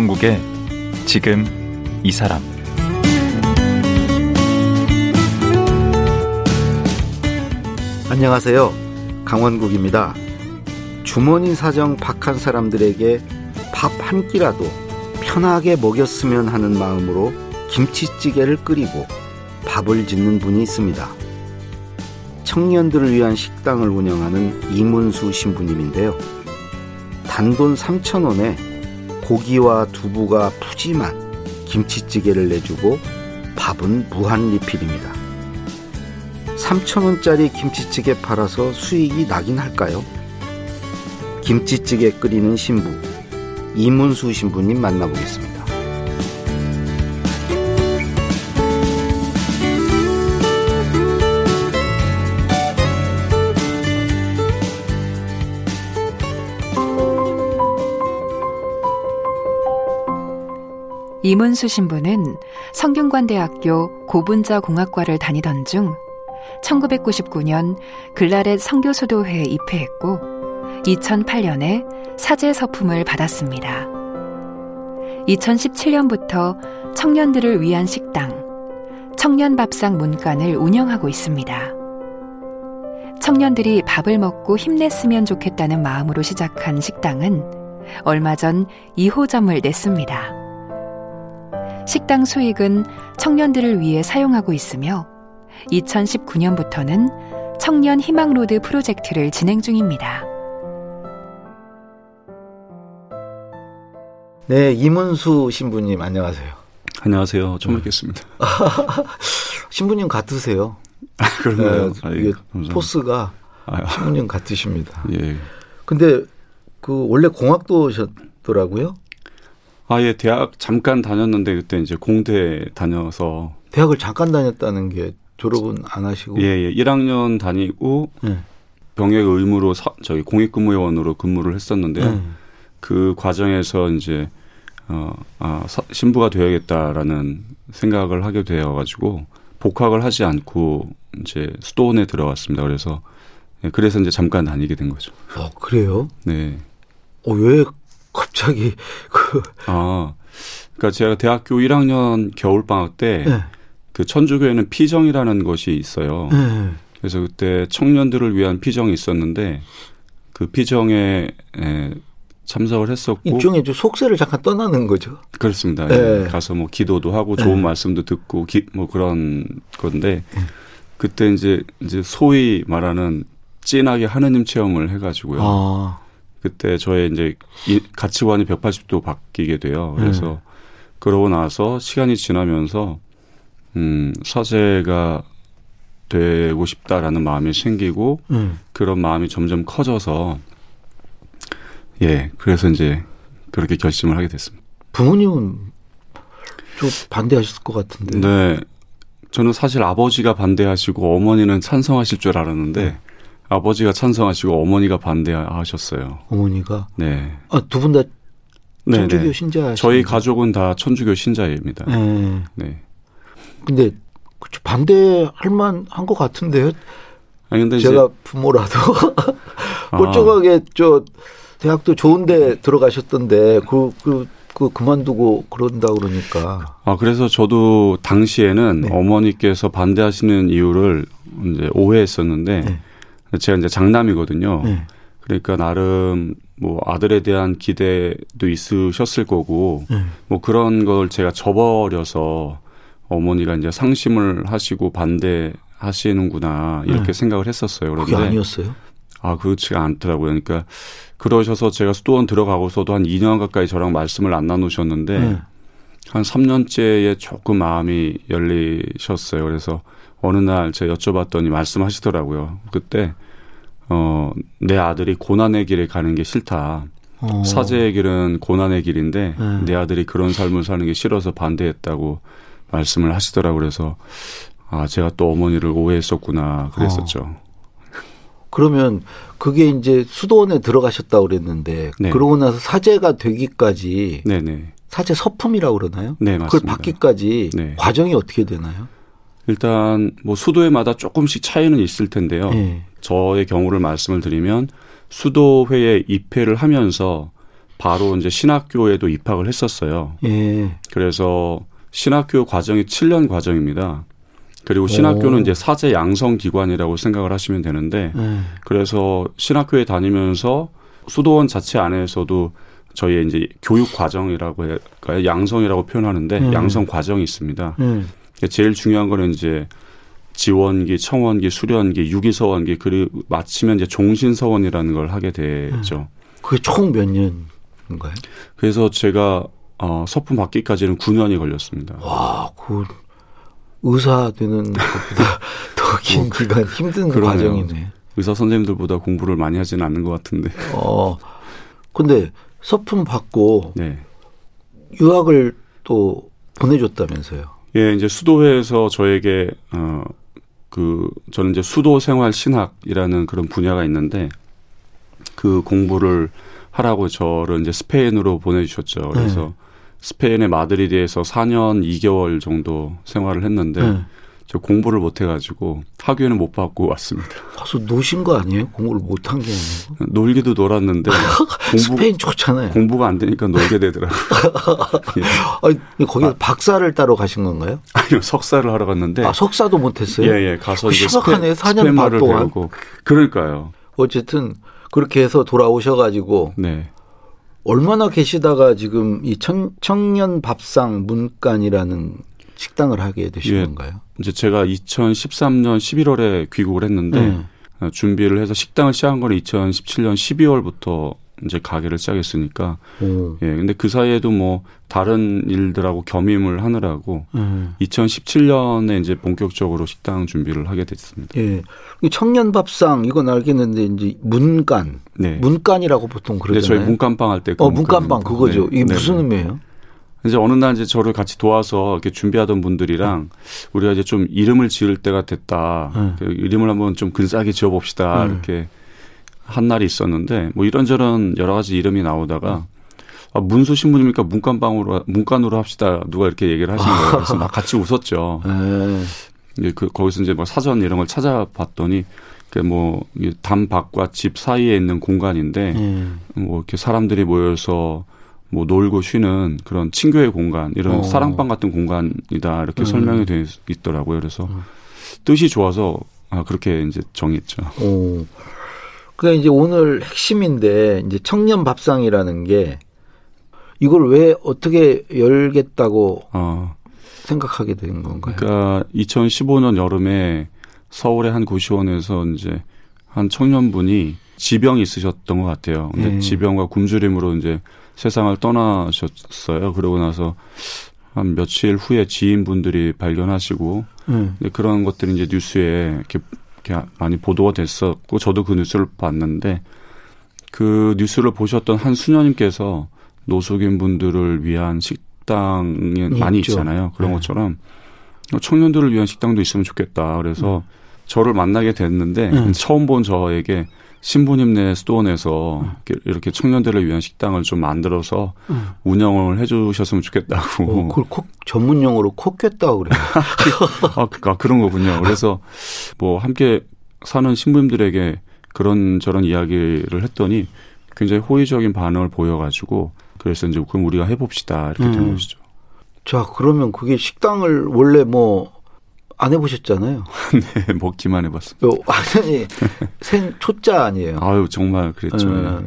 강원국의 지금 이 사람 안녕하세요. 강원국입니다. 주머니 사정 박한 사람들에게 밥 한 끼라도 편하게 먹였으면 하는 마음으로 김치찌개를 끓이고 밥을 짓는 분이 있습니다. 청년들을 위한 식당을 운영하는 이문수 신부님인데요. 단돈 3,000원에 고기와 두부가 푸짐한 김치찌개를 내주고 밥은 무한 리필입니다. 3,000원짜리 김치찌개 팔아서 수익이 나긴 할까요? 김치찌개 끓이는 신부, 이문수 신부님 만나보겠습니다. 이문수 신부는 성균관대학교 고분자 공학과를 다니던 중 1999년 글라렛 성교수도회에 입회했고 2008년에 사제 서품을 받았습니다. 2017년부터 청년들을 위한 식당 청년밥상 문간을 운영하고 있습니다. 청년들이 밥을 먹고 힘냈으면 좋겠다는 마음으로 시작한 식당은 얼마 전 2호점을 냈습니다. 식당 수익은 청년들을 위해 사용하고 있으며 2019년부터는 청년 희망로드 프로젝트를 진행 중입니다. 네, 이문수 신부님 안녕하세요. 안녕하세요. 처음 뵙겠습니다. 신부님 같으세요. 아, 그런가요? 네, 이게 포스가 아유. 신부님 같으십니다. 예. 근데 그 원래 공학도셨더라고요. 아, 예, 대학 잠깐 다녔는데 그때 이제 공대 다녀서 대학을 잠깐 다녔다는 게 졸업은 안 하시고 예, 예. 1학년 다니고 예. 병역 의무로 사, 저기 공익근무요원으로 근무를 했었는데요. 예. 그 과정에서 이제 어, 아, 사, 신부가 되어야겠다라는 생각을 하게 되어 가지고 복학을 하지 않고 이제 수도원에 들어갔습니다. 그래서 예, 그래서 이제 잠깐 다니게 된 거죠. 어, 그래요? 네. 어, 왜 갑자기 그 아. 그러니까 제가 대학교 1학년 겨울 방학 때 네. 그 천주교에는 피정이라는 것이 있어요. 네. 그래서 그때 청년들을 위한 피정이 있었는데 그 피정에 에, 참석을 했었고 일종의 좀 속세를 잠깐 떠나는 거죠. 그렇습니다. 네. 가서 뭐 기도도 하고 좋은 네. 말씀도 듣고 기, 뭐 그런 건데 네. 그때 이제 이제 소위 말하는 찐하게 하느님 체험을 해가지고요. 아. 그때 저의 이제 가치관이 180도 바뀌게 돼요. 그래서 네. 그러고 나서 시간이 지나면서 음, 사제가 되고 싶다라는 마음이 생기고 음. 그런 마음이 점점 커져서 예, 그래서 이제 그렇게 결심을 하게 됐습니다. 부모님은 좀 반대하셨을 것 같은데. 네. 저는 사실 아버지가 반대하시고 어머니는 찬성하실 줄 알았는데 네. 아버지가 찬성하시고 어머니가 반대하셨어요. 어머니가? 네. 아, 두 분 다 천주교 신자 저희 가족은 다 천주교 신자입니다. 네. 네. 근데 반대할 만한 것 같은데요. 아니 근데 제가 부모라도 멀쩡하게 아. 저 대학도 좋은데 들어가셨던데 그 그, 그 그만두고 그런다 그러니까. 아 그래서 저도 당시에는 네. 어머니께서 반대하시는 이유를 이제 오해했었는데 네. 제가 이제 장남이거든요. 네. 그러니까 나름 뭐 아들에 대한 기대도 있으셨을 거고 네. 뭐 그런 걸 제가 저버려서 어머니가 이제 상심을 하시고 반대하시는구나 이렇게 네. 생각을 했었어요. 그런데 그게 아니었어요? 아 그렇지가 않더라고요. 그러니까 그러셔서 제가 수도원 들어가고서도 한 2년 가까이 저랑 말씀을 안 나누셨는데 네. 한 3년째에 조금 마음이 열리셨어요. 그래서 어느 날 제가 여쭤봤더니 말씀하시더라고요. 그때 어, 내 아들이 고난의 길에 가는 게 싫다. 어. 사제의 길은 고난의 길인데 네. 내 아들이 그런 삶을 사는 게 싫어서 반대했다고 말씀을 하시더라고 그래서 아 제가 또 어머니를 오해했었구나 그랬었죠. 어. 그러면 그게 이제 수도원에 들어가셨다고 그랬는데 네. 그러고 나서 사제가 되기까지 네네. 사제 서품이라고 그러나요? 네, 맞습니다. 그걸 받기까지 네. 과정이 어떻게 되나요? 일단 뭐 수도회마다 조금씩 차이는 있을 텐데요. 네. 저의 경우를 말씀을 드리면 수도회에 입회를 하면서 바로 이제 신학교에도 입학을 했었어요. 예. 그래서 신학교 과정이 7년 과정입니다. 그리고 신학교는 오. 이제 사제 양성 기관이라고 생각을 하시면 되는데 예. 그래서 신학교에 다니면서 수도원 자체 안에서도 저희의 이제 교육 과정이라고 할까요? 양성이라고 표현하는데 음. 양성 과정이 있습니다. 음. 제일 중요한 거는 이제 지원기, 청원기, 수련기, 유기서원기 그리고 마치면 이제 종신서원이라는 걸 하게 되죠. 음. 그게 총 몇 년인가요? 그래서 제가 어, 서품 받기까지는 9년이 걸렸습니다. 와, 그 의사 되는 것보다 더긴 뭐, 기간 힘든 그러네요. 과정이네. 의사 선생님들보다 공부를 많이 하지는 않는 것 같은데. 어, 근데 서품 받고 네. 유학을 또 보내줬다면서요? 예, 이제 수도회에서 저에게 어, 그 저는 이제 수도 생활 신학이라는 그런 분야가 있는데 그 공부를 하라고 저를 이제 스페인으로 보내주셨죠. 그래서 네. 스페인의 마드리드에서 4년 2개월 정도 생활을 했는데 네. 저 공부를 못 해가지고 학위는 못 받고 왔습니다. 가서 노신 거 아니에요? 공부를 못 한 게 아니고. 놀기도 놀았는데 공부, 스페인 좋잖아요. 공부가 안 되니까 놀게 되더라고요. 예. 아니, 거기 아, 박사를 따러 가신 건가요? 아니요, 석사를 하러 갔는데. 아, 석사도 못 했어요? 예, 예. 가서 이제 스페, 4년 반 동안. 배우고. 그러니까요. 어쨌든 그렇게 해서 돌아오셔가지고. 네. 얼마나 계시다가 지금 이 청, 청년 밥상 문간이라는 식당을 하게 되신 예, 건가요? 이제 제가 2013년 11월에 귀국을 했는데 네. 어, 준비를 해서 식당을 시작한 건 2017년 12월부터 이제 가게를 시작했으니까 오. 예 근데 그 사이에도 뭐 다른 일들하고 겸임을 하느라고 음. 2017년에 이제 본격적으로 식당 준비를 하게 됐습니다. 예. 청년 밥상 이건 알겠는데 이제 문간 네. 문간이라고 보통 그러잖아요. 네, 저희 문간빵 할 때 그 어, 문간빵 그거죠. 네. 이게 네. 무슨 의미예요? 이제 어느 날 이제 저를 같이 도와서 이렇게 준비하던 분들이랑 우리가 이제 좀 이름을 지을 때가 됐다. 네. 그 이름을 한번 좀 근사하게 지어봅시다. 네. 이렇게 한 날이 있었는데 뭐 이런저런 여러 가지 이름이 나오다가 아, 문수 신부님이니까 문간방으로 문간으로 합시다. 누가 이렇게 얘기를 하신 거예요. 그래서 막 같이 웃었죠. 네. 이제 그 거기서 이제 뭐 사전 이런 걸 찾아봤더니 그뭐 담 밖과 집 사이에 있는 공간인데 네. 뭐 이렇게 사람들이 모여서 뭐 놀고 쉬는 그런 친교의 공간 이런 어. 사랑방 같은 공간이다 이렇게 음. 설명이 돼 있더라고요. 그래서 음. 뜻이 좋아서 아 그렇게 이제 정했죠. 오. 그러니까 이제 오늘 핵심인데 이제 청년 밥상이라는 게 이걸 왜 어떻게 열겠다고 어. 생각하게 된 건가요? 그러니까 2015년 여름에 서울의 한 고시원에서 이제 한 청년분이 지병이 있으셨던 것 같아요. 근데 네. 지병과 굶주림으로 이제 세상을 떠나셨어요. 그러고 나서 한 며칠 후에 지인분들이 발견하시고 음. 그런 것들이 이제 뉴스에 이렇게, 이렇게 많이 보도가 됐었고 저도 그 뉴스를 봤는데 그 뉴스를 보셨던 한 수녀님께서 노숙인 분들을 위한 식당이 있죠. 많이 있잖아요. 그런 네. 것처럼 청년들을 위한 식당도 있으면 좋겠다. 그래서 음. 저를 만나게 됐는데 음. 처음 본 저에게 신부님네 수도원에서 음. 이렇게 청년들을 위한 식당을 좀 만들어서 음. 운영을 해주셨으면 좋겠다고. 어, 그걸 콕 전문 용어로 콕겠다고 그래요. 아, 아, 그런 거군요. 그래서 뭐 함께 사는 신부님들에게 그런 저런 이야기를 했더니 굉장히 호의적인 반응을 보여가지고 그래서 이제 그럼 우리가 해봅시다 이렇게 음. 된 것이죠. 자 그러면 그게 식당을 원래 뭐 안 해보셨잖아요. 네, 먹기만 해봤습니다. 완전히 생 초짜 아니에요. 아유 정말 그랬죠. 네.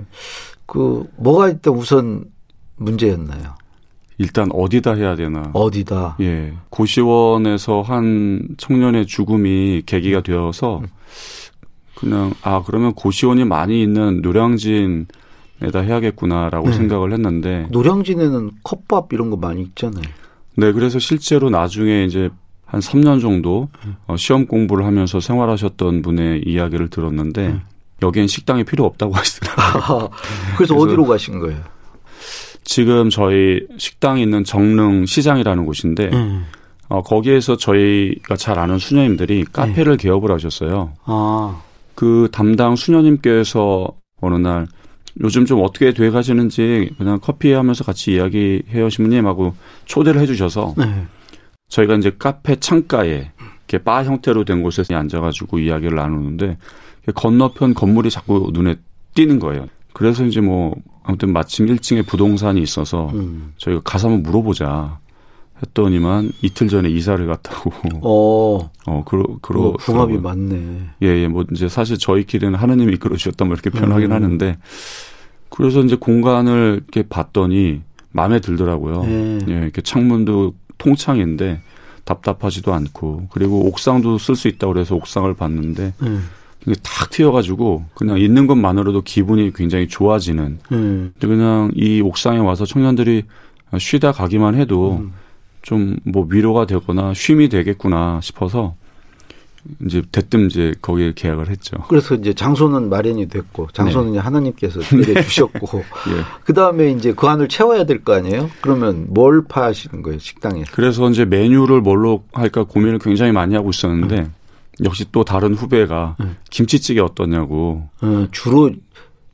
그 뭐가 일단 우선 문제였나요? 일단 어디다 해야 되나? 어디다? 예. 고시원에서 한 청년의 죽음이 계기가 되어서 음. 그냥 아 그러면 고시원이 많이 있는 노량진 에다 해야겠구나라고 네. 생각을 했는데 노량진에는 컵밥 이런 거 많이 있잖아요. 네, 그래서 실제로 나중에 이제 한 3년 정도 어, 시험 공부를 하면서 생활하셨던 분의 이야기를 들었는데 음. 여기엔 식당이 필요 없다고 하시더라고요. 그래서, 그래서 어디로 가신 거예요? 지금 저희 식당이 있는 정릉 시장이라는 곳인데 음. 어, 거기에서 저희가 잘 아는 수녀님들이 카페를 네. 개업을 하셨어요. 아. 그 담당 수녀님께서 어느 날 요즘 좀 어떻게 돼 가시는지 그냥 커피 하면서 같이 이야기해요 신부님 하고 초대를 해주셔서 네. 저희가 이제 카페 창가에 이렇게 바 형태로 된 곳에 앉아가지고 이야기를 나누는데 건너편 건물이 자꾸 눈에 띄는 거예요. 그래서 이제 뭐 아무튼 마침 1층에 부동산이 있어서 음. 저희가 가서 한번 물어보자 했더니만 이틀 전에 이사를 갔다고. 어. 어, 그러, 그러. 어, 궁합이 맞네. 예, 예. 뭐 이제 사실 저희끼리는 하느님이 이끌어 주셨다 뭐 이렇게 표현하긴 음. 하는데 그래서 이제 공간을 이렇게 봤더니 마음에 들더라고요. 예. 예, 이렇게 창문도 통창인데 답답하지도 않고 그리고 옥상도 쓸 수 있다고 그래서 옥상을 봤는데 음. 이게 탁 튀어가지고 그냥 있는 것만으로도 기분이 굉장히 좋아지는. 음. 그냥 이 옥상에 와서 청년들이 쉬다 가기만 해도 음. 좀뭐 위로가 되거나 쉼이 되겠구나 싶어서 이제 대뜸 이제 거기에 계약을 했죠. 그래서 이제 장소는 마련이 됐고 장소는 네. 하나님께서 내려 주셨고 예. 그 다음에 이제 그 안을 채워야 될 거 아니에요? 그러면 뭘 파시는 거예요 식당에? 그래서 이제 메뉴를 뭘로 할까 고민을 굉장히 많이 하고 있었는데 음. 역시 또 다른 후배가 음. 김치찌개 어떠냐고. 음, 주로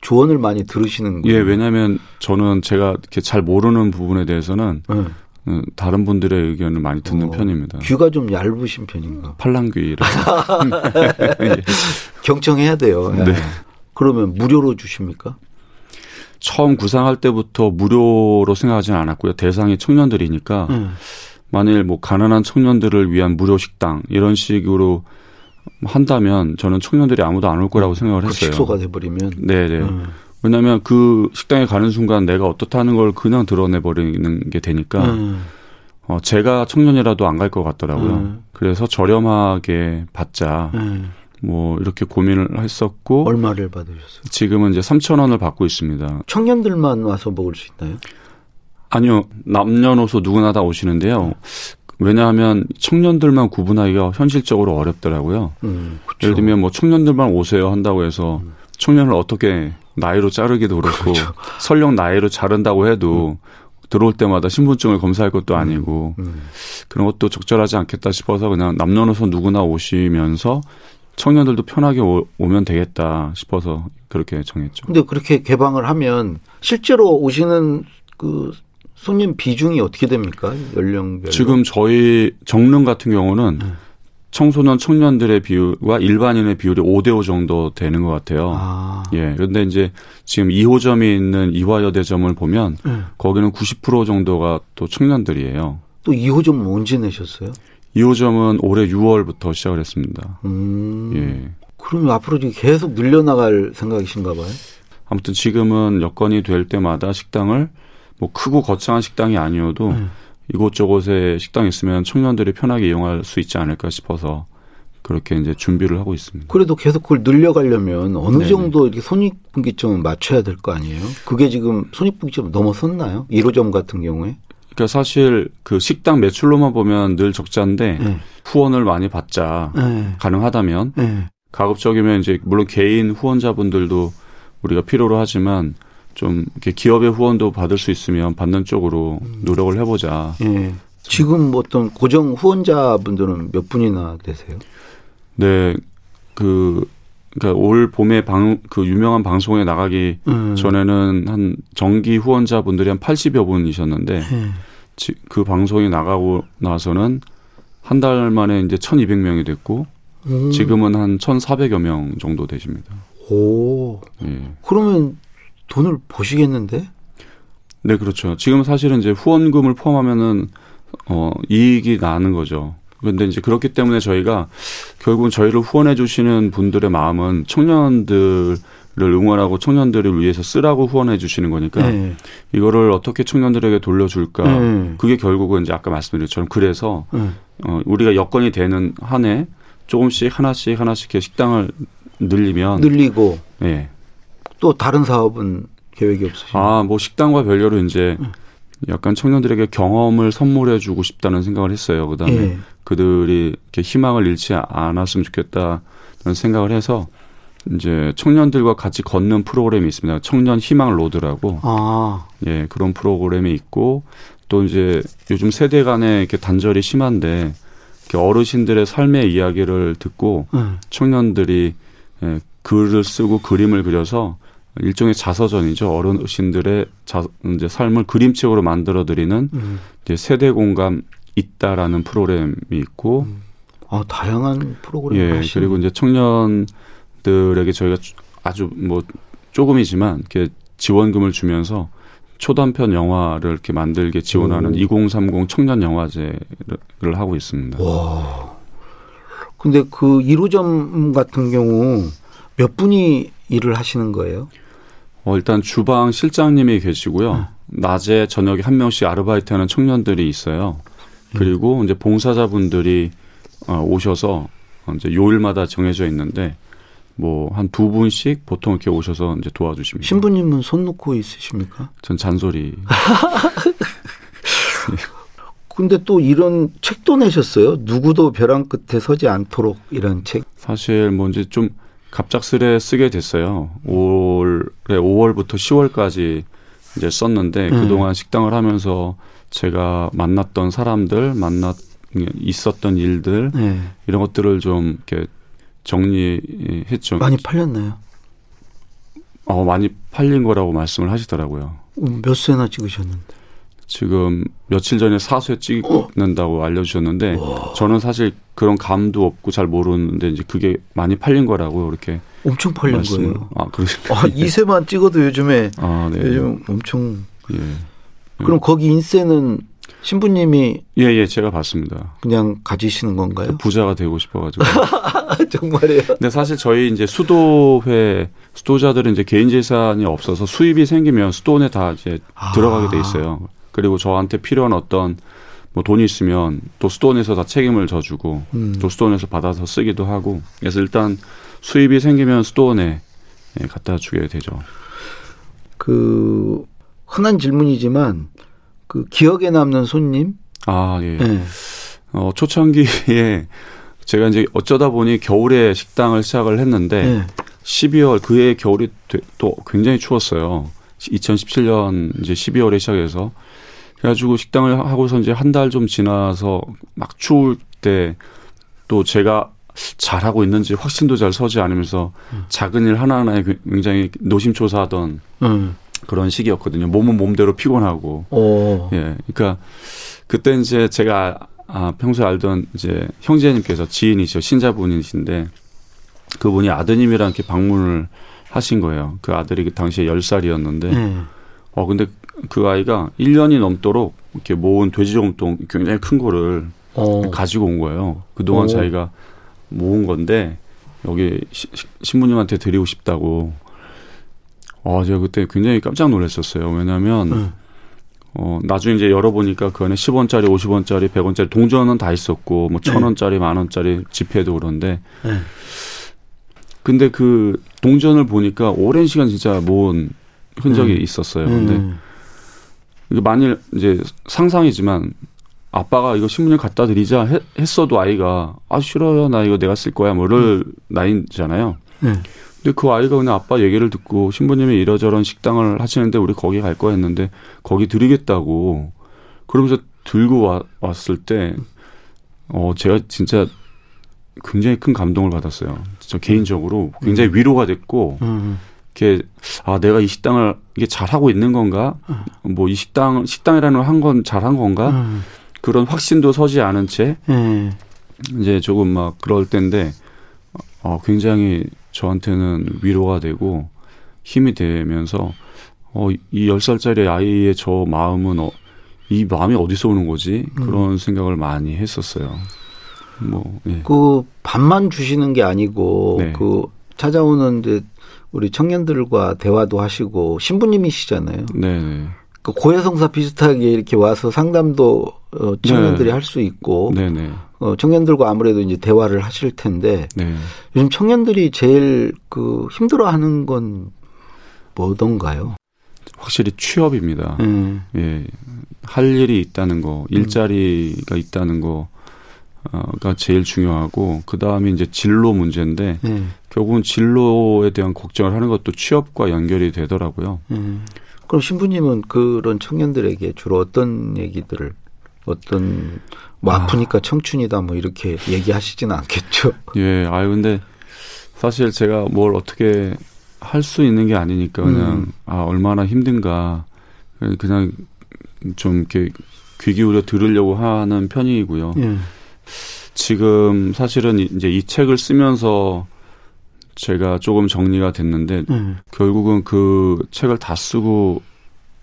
조언을 많이 들으시는 거예요. 예, 왜냐하면 저는 제가 이렇게 잘 모르는 부분에 대해서는 음. 어, 다른 분들의 의견을 많이 듣는 어, 편입니다. 귀가 좀 얇으신 편인가? 팔랑귀라. 경청해야 돼요. 네. 그러면 무료로 주십니까? 처음 구상할 때부터 무료로 생각하지는 않았고요. 대상이 청년들이니까 음. 만일 뭐 가난한 청년들을 위한 무료 식당 이런 식으로 한다면 저는 청년들이 아무도 안 올 거라고 생각을 그 했어요. 식소가 돼버리면. 네네. 음. 왜냐하면 그 식당에 가는 순간 내가 어떻다는 걸 그냥 드러내 버리는 게 되니까 음. 어, 제가 청년이라도 안 갈 것 같더라고요. 음. 그래서 저렴하게 받자. 음. 뭐 이렇게 고민을 했었고 얼마를 받으셨어요? 지금은 이제 3천 원을 받고 있습니다. 청년들만 와서 먹을 수 있나요? 아니요. 남녀노소 누구나 다 오시는데요. 왜냐하면 청년들만 구분하기가 현실적으로 어렵더라고요. 음, 예를 들면 뭐 청년들만 오세요 한다고 해서 음. 청년을 어떻게 나이로 자르기도 그렇고 그렇죠. 설령 나이로 자른다고 해도 음. 들어올 때마다 신분증을 검사할 것도 아니고 음. 음. 그런 것도 적절하지 않겠다 싶어서 그냥 남녀노소 누구나 오시면서 청년들도 편하게 오, 면 되겠다 싶어서 그렇게 정했죠. 근데 그렇게 개방을 하면 실제로 오시는 그 손님 비중이 어떻게 됩니까? 연령별 지금 저희 정릉 같은 경우는 음. 청소년 청년들의 비율과 일반인의 비율이 5대5 정도 되는 것 같아요. 아. 예. 그런데 이제 지금 2호점이 있는 이화여대점을 보면 네. 거기는 90% 정도가 또 청년들이에요. 또 2호점은 언제 내셨어요? 2호점은 올해 6월부터 시작을 했습니다. 음. 예. 그러면 앞으로 계속 늘려나갈 생각이신가 봐요? 아무튼 지금은 여건이 될 때마다 식당을 뭐 크고 거창한 식당이 아니어도 네. 이곳저곳에 식당이 있으면 청년들이 편하게 이용할 수 있지 않을까 싶어서 그렇게 이제 준비를 하고 있습니다. 그래도 계속 그걸 늘려가려면 어느 네네. 정도 이렇게 손익분기점을 맞춰야 될 거 아니에요? 그게 지금 손익분기점 넘어섰나요? 1호점 같은 경우에? 그러니까 사실 그 식당 매출로만 보면 늘 적자인데 네. 후원을 많이 받자 네. 가능하다면 네. 가급적이면 이제 물론 개인 후원자분들도 우리가 필요로 하지만 좀 이렇게 기업의 후원도 받을 수 있으면 받는 쪽으로 음. 노력을 해보자. 예. 지금 뭐 어떤 고정 후원자분들은 몇 분이나 되세요? 네, 그 그러니까 올 봄에 방 그 유명한 방송에 나가기 음. 전에는 한 정기 후원자분들이 한 80여 분이셨는데 예. 지, 그 방송이 나가고 나서는 한 달 만에 이제 1,200명이 됐고 음. 지금은 한 1,400여 명 정도 되십니다. 오. 예. 그러면 돈을 보시겠는데? 네, 그렇죠. 지금 사실은 이제 후원금을 포함하면은 어 이익이 나는 거죠. 그런데 이제 그렇기 때문에 저희가 결국은 저희를 후원해 주시는 분들의 마음은 청년들을 응원하고 청년들을 위해서 쓰라고 후원해 주시는 거니까 네. 이거를 어떻게 청년들에게 돌려줄까 네. 그게 결국은 이제 아까 말씀드린 것처럼 그래서 네. 어 우리가 여건이 되는 한 해 조금씩 하나씩 하나씩 이렇게 식당을 늘리면 늘리고 예. 또 다른 사업은 계획이 없으신가요? 아, 뭐 식당과 별개로 이제 약간 청년들에게 경험을 선물해 주고 싶다는 생각을 했어요. 그다음에 예. 그들이 이렇게 희망을 잃지 않았으면 좋겠다는 생각을 해서 이제 청년들과 같이 걷는 프로그램이 있습니다. 청년 희망 로드라고. 아. 예, 그런 프로그램이 있고 또 이제 요즘 세대 간에 이렇게 단절이 심한데 이렇게 어르신들의 삶의 이야기를 듣고 음. 청년들이 예, 글을 쓰고 그림을 그려서 일종의 자서전이죠. 어르신들의 자, 이제 삶을 그림책으로 만들어 드리는 음. 이제 세대 공감 있다라는 프로그램이 있고 음. 아, 다양한 프로그램 예, 그리고 이제 청년들에게 저희가 아주 뭐 조금이지만 이렇게 지원금을 주면서 초단편 영화를 이렇게 만들게 지원하는 오. 2030 청년 영화제를 하고 있습니다. 와. 근데 그 1호점 같은 경우 몇 분이 일을 하시는 거예요? 어, 일단 주방 실장님이 계시고요. 네. 낮에 저녁에 한 명씩 아르바이트 하는 청년들이 있어요. 그리고 음. 이제 봉사자분들이 어, 오셔서 이제 요일마다 정해져 있는데 뭐 한 두 분씩 보통 이렇게 오셔서 이제 도와주십니다. 신부님은 손 놓고 있으십니까? 전 잔소리. 근데 또 이런 책도 내셨어요. 누구도 벼랑 끝에 서지 않도록 이런 책. 사실 뭐 이제 좀 갑작스레 쓰게 됐어요. 5월에 5월부터 10월까지 이제 썼는데 음. 그동안 식당을 하면서 제가 만났던 사람들, 만났 있었던 일들 네. 이런 것들을 좀 이렇게 정리했죠. 많이 팔렸나요? 어, 많이 팔린 거라고 말씀을 하시더라고요. 음, 몇 세나 찍으셨는데? 지금 며칠 전에 사수에 찍는다고 어? 알려주셨는데 와. 저는 사실 그런 감도 없고 잘 모르는데 이제 그게 많이 팔린 거라고 이렇게 엄청 팔린 말씀을. 거예요. 아 그러시죠. 아, 이세만 찍어도 요즘에 아, 네. 요즘 엄청. 예. 그럼 거기 인세는 신부님이 예예 예, 제가 봤습니다. 그냥 가지시는 건가요? 부자가 되고 싶어가지고 정말이에요. 근데 사실 저희 이제 수도회 수도자들은 이제 개인 재산이 없어서 수입이 생기면 수도원에 다 이제 아. 들어가게 돼 있어요. 그리고 저한테 필요한 어떤 뭐 돈이 있으면 또 수도원에서 다 책임을 져주고 음. 또 수도원에서 받아서 쓰기도 하고 그래서 일단 수입이 생기면 수도원에 예, 갖다 주게 되죠. 그 흔한 질문이지만 그 기억에 남는 손님? 아 예. 네. 어, 초창기에 제가 이제 어쩌다 보니 겨울에 식당을 시작을 했는데 네. 12월 그해 겨울이 또 굉장히 추웠어요. 2017년 이제 12월에 시작해서 그래가지고 식당을 하고서 이제 한 달 좀 지나서 막 추울 때 또 제가 잘하고 있는지 확신도 잘 서지 않으면서 음. 작은 일 하나하나에 굉장히 노심초사하던 음. 그런 시기였거든요. 몸은 몸대로 피곤하고. 오. 예. 그러니까 그때 이제 제가 아, 평소에 알던 이제 형제님께서 지인이시죠. 신자분이신데 그분이 아드님이랑 이렇게 방문을 하신 거예요. 그 아들이 그 당시에 10살이었는데 음. 어 근데 그 아이가 1년이 넘도록 이렇게 모은 돼지 저금통 굉장히 큰 거를 어. 가지고 온 거예요. 그동안 오. 자기가 모은 건데 여기 시, 신부님한테 드리고 싶다고. 어, 제가 그때 굉장히 깜짝 놀랐었어요. 왜냐하면 음. 어, 나중에 이제 열어보니까 그 안에 10원짜리, 50원짜리, 100원짜리 동전은 다 있었고, 뭐, 1000원짜리, 네. 만원짜리 지폐도 그런데. 네. 근데 그 동전을 보니까 오랜 시간 진짜 모은 흔적이 음. 있었어요. 근데 음. 만일 이제 상상이지만 아빠가 이거 신문을 갖다 드리자 했, 어도 아이가 아 싫어요 나 이거 내가 쓸 거야 뭐를 음. 나이잖아요. 네. 근데 그 아이가 그냥 아빠 얘기를 듣고 신부님이 이러저런 식당을 하시는데 우리 거기 갈 거야 했는데 거기 드리겠다고 그러면서 들고 와, 왔을 때 어 제가 진짜 굉장히 큰 감동을 받았어요. 저 개인적으로 굉장히 음. 위로가 됐고 음. 이렇게 아 내가 이 식당을 이게 잘 하고 있는 건가? 음. 뭐이 식당 식당이라는 한 건 잘한 건가? 음. 그런 확신도 서지 않은 채 음. 이제 조금 막 그럴 때인데 어 굉장히 저한테는 위로가 되고 힘이 되면서 어이 열살짜리 아이의 저 마음은 어, 이 마음이 어디서 오는 거지? 음. 그런 생각을 많이 했었어요. 뭐 예. 그 밥만 주시는 게 아니고 네. 그 찾아오는 이제 우리 청년들과 대화도 하시고 신부님이시잖아요. 네. 그 고해성사 비슷하게 이렇게 와서 상담도 어, 청년들이 네. 할수 있고 네네. 어, 청년들과 아무래도 이제 대화를 하실 텐데 네. 요즘 청년들이 제일 그 힘들어하는 건 뭐던가요? 확실히 취업입니다. 음. 예, 할 일이 있다는 거, 일자리가 있다는 거. 가 제일 중요하고 그 다음에 이제 진로 문제인데 네. 결국은 진로에 대한 걱정을 하는 것도 취업과 연결이 되더라고요. 음. 그럼 신부님은 그런 청년들에게 주로 어떤 얘기들을 어떤 뭐 아. 프니까 청춘이다 뭐 이렇게 얘기하시지는 않겠죠. 예, 아유 근데 사실 제가 뭘 어떻게 할 수 있는 게 아니니까 그냥 음. 아 얼마나 힘든가 그냥 좀 이렇게 귀 기울여 들으려고 하는 편이고요. 예. 지금 사실은 이제 이 책을 쓰면서 제가 조금 정리가 됐는데 음. 결국은 그 책을 다 쓰고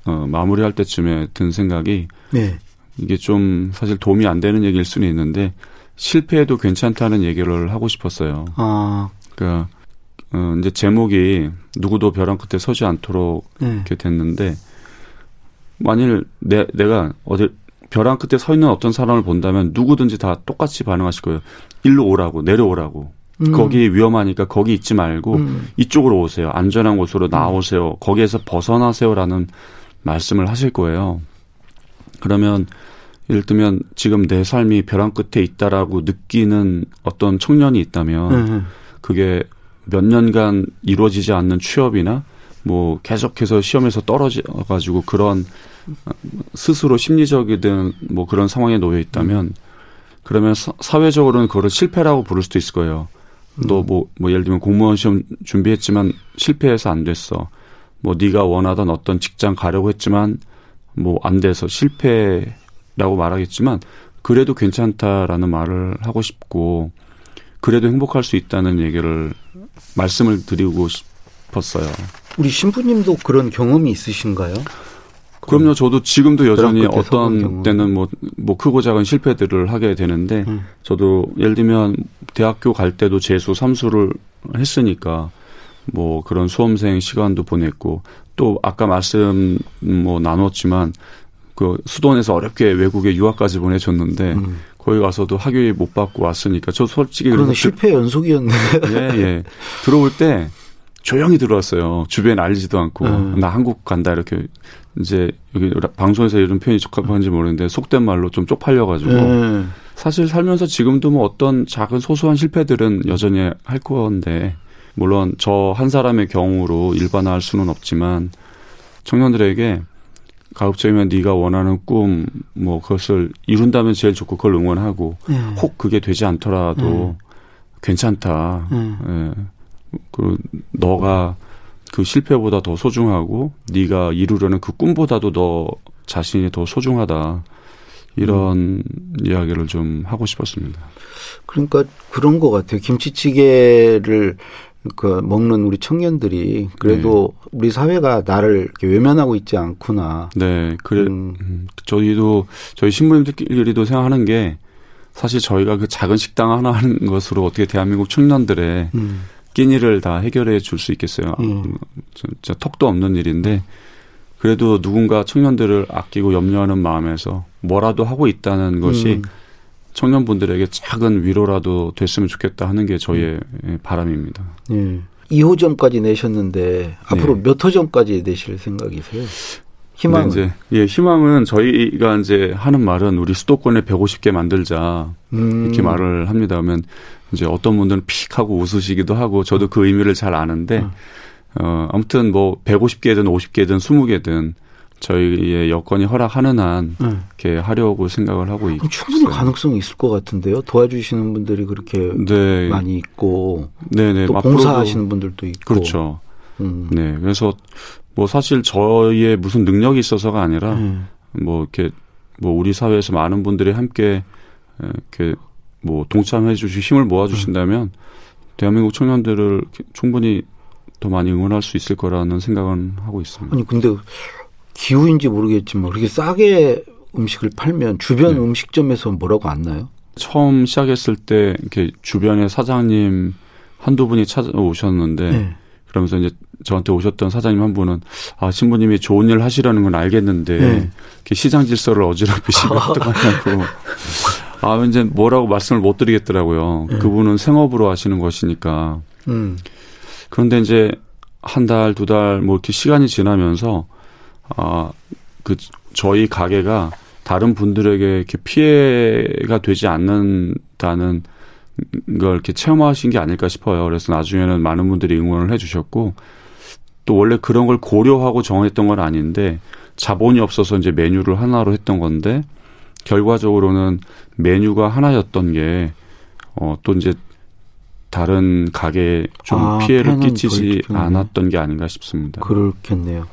어, 마무리할 때쯤에 든 생각이 네. 이게 좀 사실 도움이 안 되는 얘기일 수는 있는데 실패해도 괜찮다는 얘기를 하고 싶었어요. 아. 그러니까 어, 이제 제목이 누구도 벼랑 끝에 서지 않도록 네. 이렇게 됐는데 만일 내, 내가 어디 벼랑 끝에 서 있는 어떤 사람을 본다면 누구든지 다 똑같이 반응하실 거예요. 일로 오라고 내려오라고. 음. 거기 위험하니까 거기 있지 말고 음. 이쪽으로 오세요. 안전한 곳으로 나오세요. 거기에서 벗어나세요라는 말씀을 하실 거예요. 그러면 예를 들면 지금 내 삶이 벼랑 끝에 있다라고 느끼는 어떤 청년이 있다면 음. 그게 몇 년간 이루어지지 않는 취업이나 뭐 계속해서 시험에서 떨어져 가지고 그런 스스로 심리적이든 뭐 그런 상황에 놓여 있다면 그러면 사, 회적으로는 그걸 실패라고 부를 수도 있을 거예요. 너 뭐뭐 뭐 예를 들면 공무원 시험 준비했지만 실패해서 안 됐어. 뭐 네가 원하던 어떤 직장 가려고 했지만 뭐 안 돼서 실패라고 말하겠지만 그래도 괜찮다라는 말을 하고 싶고 그래도 행복할 수 있다는 얘기를 말씀을 드리고 싶 었어요. 우리 신부님도 그런 경험이 있으신가요? 그럼요. 저도 지금도 여전히 어떤 때는 뭐, 뭐 크고 작은 실패들을 하게 되는데, 음. 저도 예를 들면 대학교 갈 때도 재수, 삼수를 했으니까, 뭐 그런 수험생 시간도 보냈고, 또 아까 말씀 뭐 나눴지만, 그 수도원에서 어렵게 외국에 유학까지 보내줬는데, 음. 거기 가서도 학위 못 받고 왔으니까, 저 솔직히. 그런 실패 연속이었네. 예, 예. 들어올 때, 조용히 들어왔어요. 주변에 알리지도 않고 음. 나 한국 간다 이렇게 이제 여기 방송에서 이런 표현이 적합한지 모르는데 속된 말로 좀 쪽팔려가지고 음. 사실 살면서 지금도 뭐 어떤 작은 소소한 실패들은 여전히 할 건데 물론 저 한 사람의 경우로 일반화할 수는 없지만 청년들에게 가급적이면 네가 원하는 꿈 뭐 그것을 이룬다면 제일 좋고 그걸 응원하고 음. 혹 그게 되지 않더라도 음. 괜찮다. 예. 그 너가 그 실패보다 더 소중하고 네가 이루려는 그 꿈보다도 너 자신이 더 소중하다. 이런 음. 이야기를 좀 하고 싶었습니다. 그러니까 그런 것 같아요. 김치찌개를 그 먹는 우리 청년들이 그래도 네. 우리 사회가 나를 외면하고 있지 않구나. 네, 그래. 음. 음. 저희도 저희 신부님들끼리도 생각하는 게 사실 저희가 그 작은 식당 하나 하는 것으로 어떻게 대한민국 청년들의 음. 끼니를 다 해결해 줄 수 있겠어요. 음. 진짜 턱도 없는 일인데 그래도 누군가 청년들을 아끼고 염려하는 마음에서 뭐라도 하고 있다는 것이 음. 청년분들에게 작은 위로라도 됐으면 좋겠다 하는 게 저희의 음. 바람입니다. 예. 2호점까지 내셨는데 앞으로 네. 몇 호점까지 내실 생각이세요? 희망은 이제 예 희망은 저희가 이제 하는 말은 우리 수도권에 150개 만들자 음. 이렇게 말을 합니다. 그러면 이제 어떤 분들은 픽 하고 웃으시기도 하고 저도 그 의미를 잘 아는데 음. 어 아무튼 뭐 150개든 50개든 20개든 저희의 여건이 허락하는 한 음. 이렇게 하려고 생각을 하고 있고 충분히 가능성이 있을 것 같은데요. 도와주시는 분들이 그렇게 네. 많이 있고 네네. 또 봉사하시는 분들도 있고 그렇죠. 음. 네, 그래서 뭐 사실 저희의 무슨 능력이 있어서가 아니라 음. 뭐 이렇게 뭐 우리 사회에서 많은 분들이 함께 이렇게 뭐 동참해 주시 힘을 모아 주신다면 음. 대한민국 청년들을 충분히 더 많이 응원할 수 있을 거라는 생각은 하고 있습니다. 아니 근데 기후인지 모르겠지만 그렇게 싸게 음식을 팔면 주변 네. 음식점에서 뭐라고 안 나요? 처음 시작했을 때 이렇게 주변에 사장님 한두 분이 찾아오셨는데 네. 그러면서 이제 저한테 오셨던 사장님 한 분은 아 신부님이 좋은 일 하시라는 건 알겠는데 네. 시장 질서를 어지럽히시면 어떡하냐고 아 이제 뭐라고 말씀을 못 드리겠더라고요. 네. 그분은 생업으로 하시는 것이니까. 음. 그런데 이제 한 달, 두 달 뭐 이렇게 시간이 지나면서 아 그 저희 가게가 다른 분들에게 이렇게 피해가 되지 않는다는 걸 이렇게 체험하신 게 아닐까 싶어요. 그래서 나중에는 많은 분들이 응원을 해주셨고 또 원래 그런 걸 고려하고 정했던 건 아닌데 자본이 없어서 이제 메뉴를 하나로 했던 건데 결과적으로는 메뉴가 하나였던 게 어 또 이제 다른 가게에 좀 아, 피해를 끼치지 않았던 게 아닌가 싶습니다. 그렇겠네요.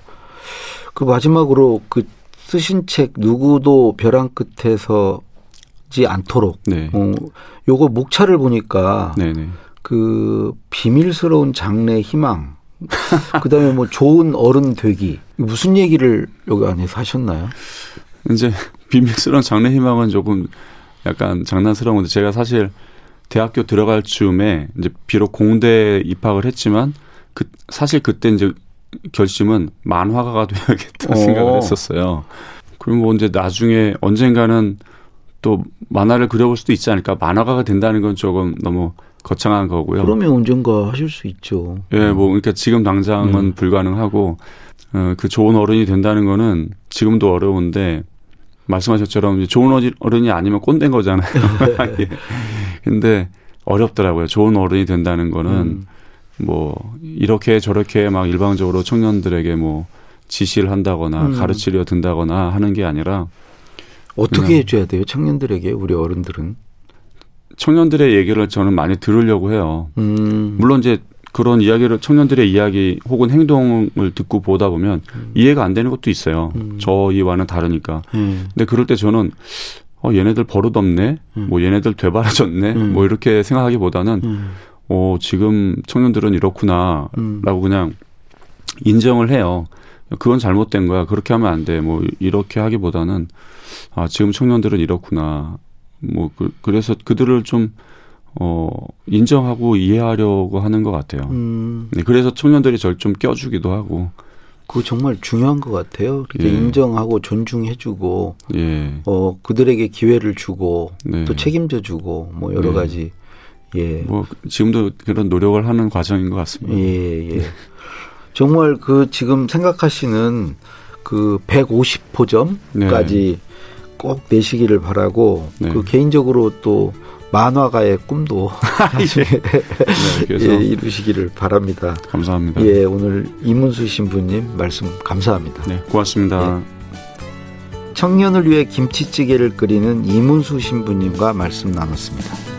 그 마지막으로 그 쓰신 책 누구도 벼랑 끝에서 지 않도록. 네. 어, 요거 목차를 보니까 네네. 그 비밀스러운 장래 희망, 그다음에 뭐 좋은 어른 되기 무슨 얘기를 여기 안에서 하셨나요? 이제 비밀스러운 장래 희망은 조금 약간 장난스러운 건데 제가 사실 대학교 들어갈 즈음에 이제 비록 공대 입학을 했지만 그 사실 그때 이제 결심은 만화가가 돼야겠다 어. 생각을 했었어요. 그럼 뭐 이제 나중에 언젠가는 또 만화를 그려볼 수도 있지 않을까. 만화가가 된다는 건 조금 너무 거창한 거고요. 그러면 언젠가 하실 수 있죠. 예, 뭐 그러니까 지금 당장은 음. 불가능하고 어, 그 좋은 어른이 된다는 거는 지금도 어려운데 말씀하셨처럼 좋은 어른이 아니면 꼰대인 거잖아요. 예. 근데 어렵더라고요. 좋은 어른이 된다는 거는 음. 뭐 이렇게 저렇게 막 일방적으로 청년들에게 뭐 지시를 한다거나 음. 가르치려 든다거나 하는 게 아니라 어떻게 해줘야 돼요 청년들에게 우리 어른들은 청년들의 얘기를 저는 많이 들으려고 해요. 음. 물론 이제 그런 이야기를 청년들의 이야기 혹은 행동을 듣고 보다 보면 음. 이해가 안 되는 것도 있어요. 음. 저희와는 다르니까. 음. 근데 그럴 때 저는 어 얘네들 버릇없네. 음. 뭐 얘네들 되바라졌네. 음. 뭐 이렇게 생각하기보다는 음. 어 지금 청년들은 이렇구나라고 그냥 인정을 해요. 그건 잘못된 거야. 그렇게 하면 안 돼. 뭐 이렇게 하기보다는 아 지금 청년들은 이렇구나. 뭐 그, 그래서 그들을 좀 어, 인정하고 이해하려고 하는 것 같아요. 음. 네, 그래서 청년들이 절좀 껴주기도 하고. 그거 정말 중요한 것 같아요. 예. 인정하고 존중해주고, 예. 어, 그들에게 기회를 주고, 네. 또 책임져주고, 뭐 여러 네. 가지. 예. 뭐 지금도 그런 노력을 하는 과정인 것 같습니다. 예, 예. 정말 그 지금 생각하시는 그 150호점까지 네. 꼭 내시기를 바라고, 네. 그 개인적으로 또 만화가의 꿈도 네, 예, 이루시기를 바랍니다. 감사합니다. 예, 오늘 이문수 신부님 말씀 감사합니다. 네, 고맙습니다. 예. 청년을 위해 김치찌개를 끓이는 이문수 신부님과 말씀 나눴습니다.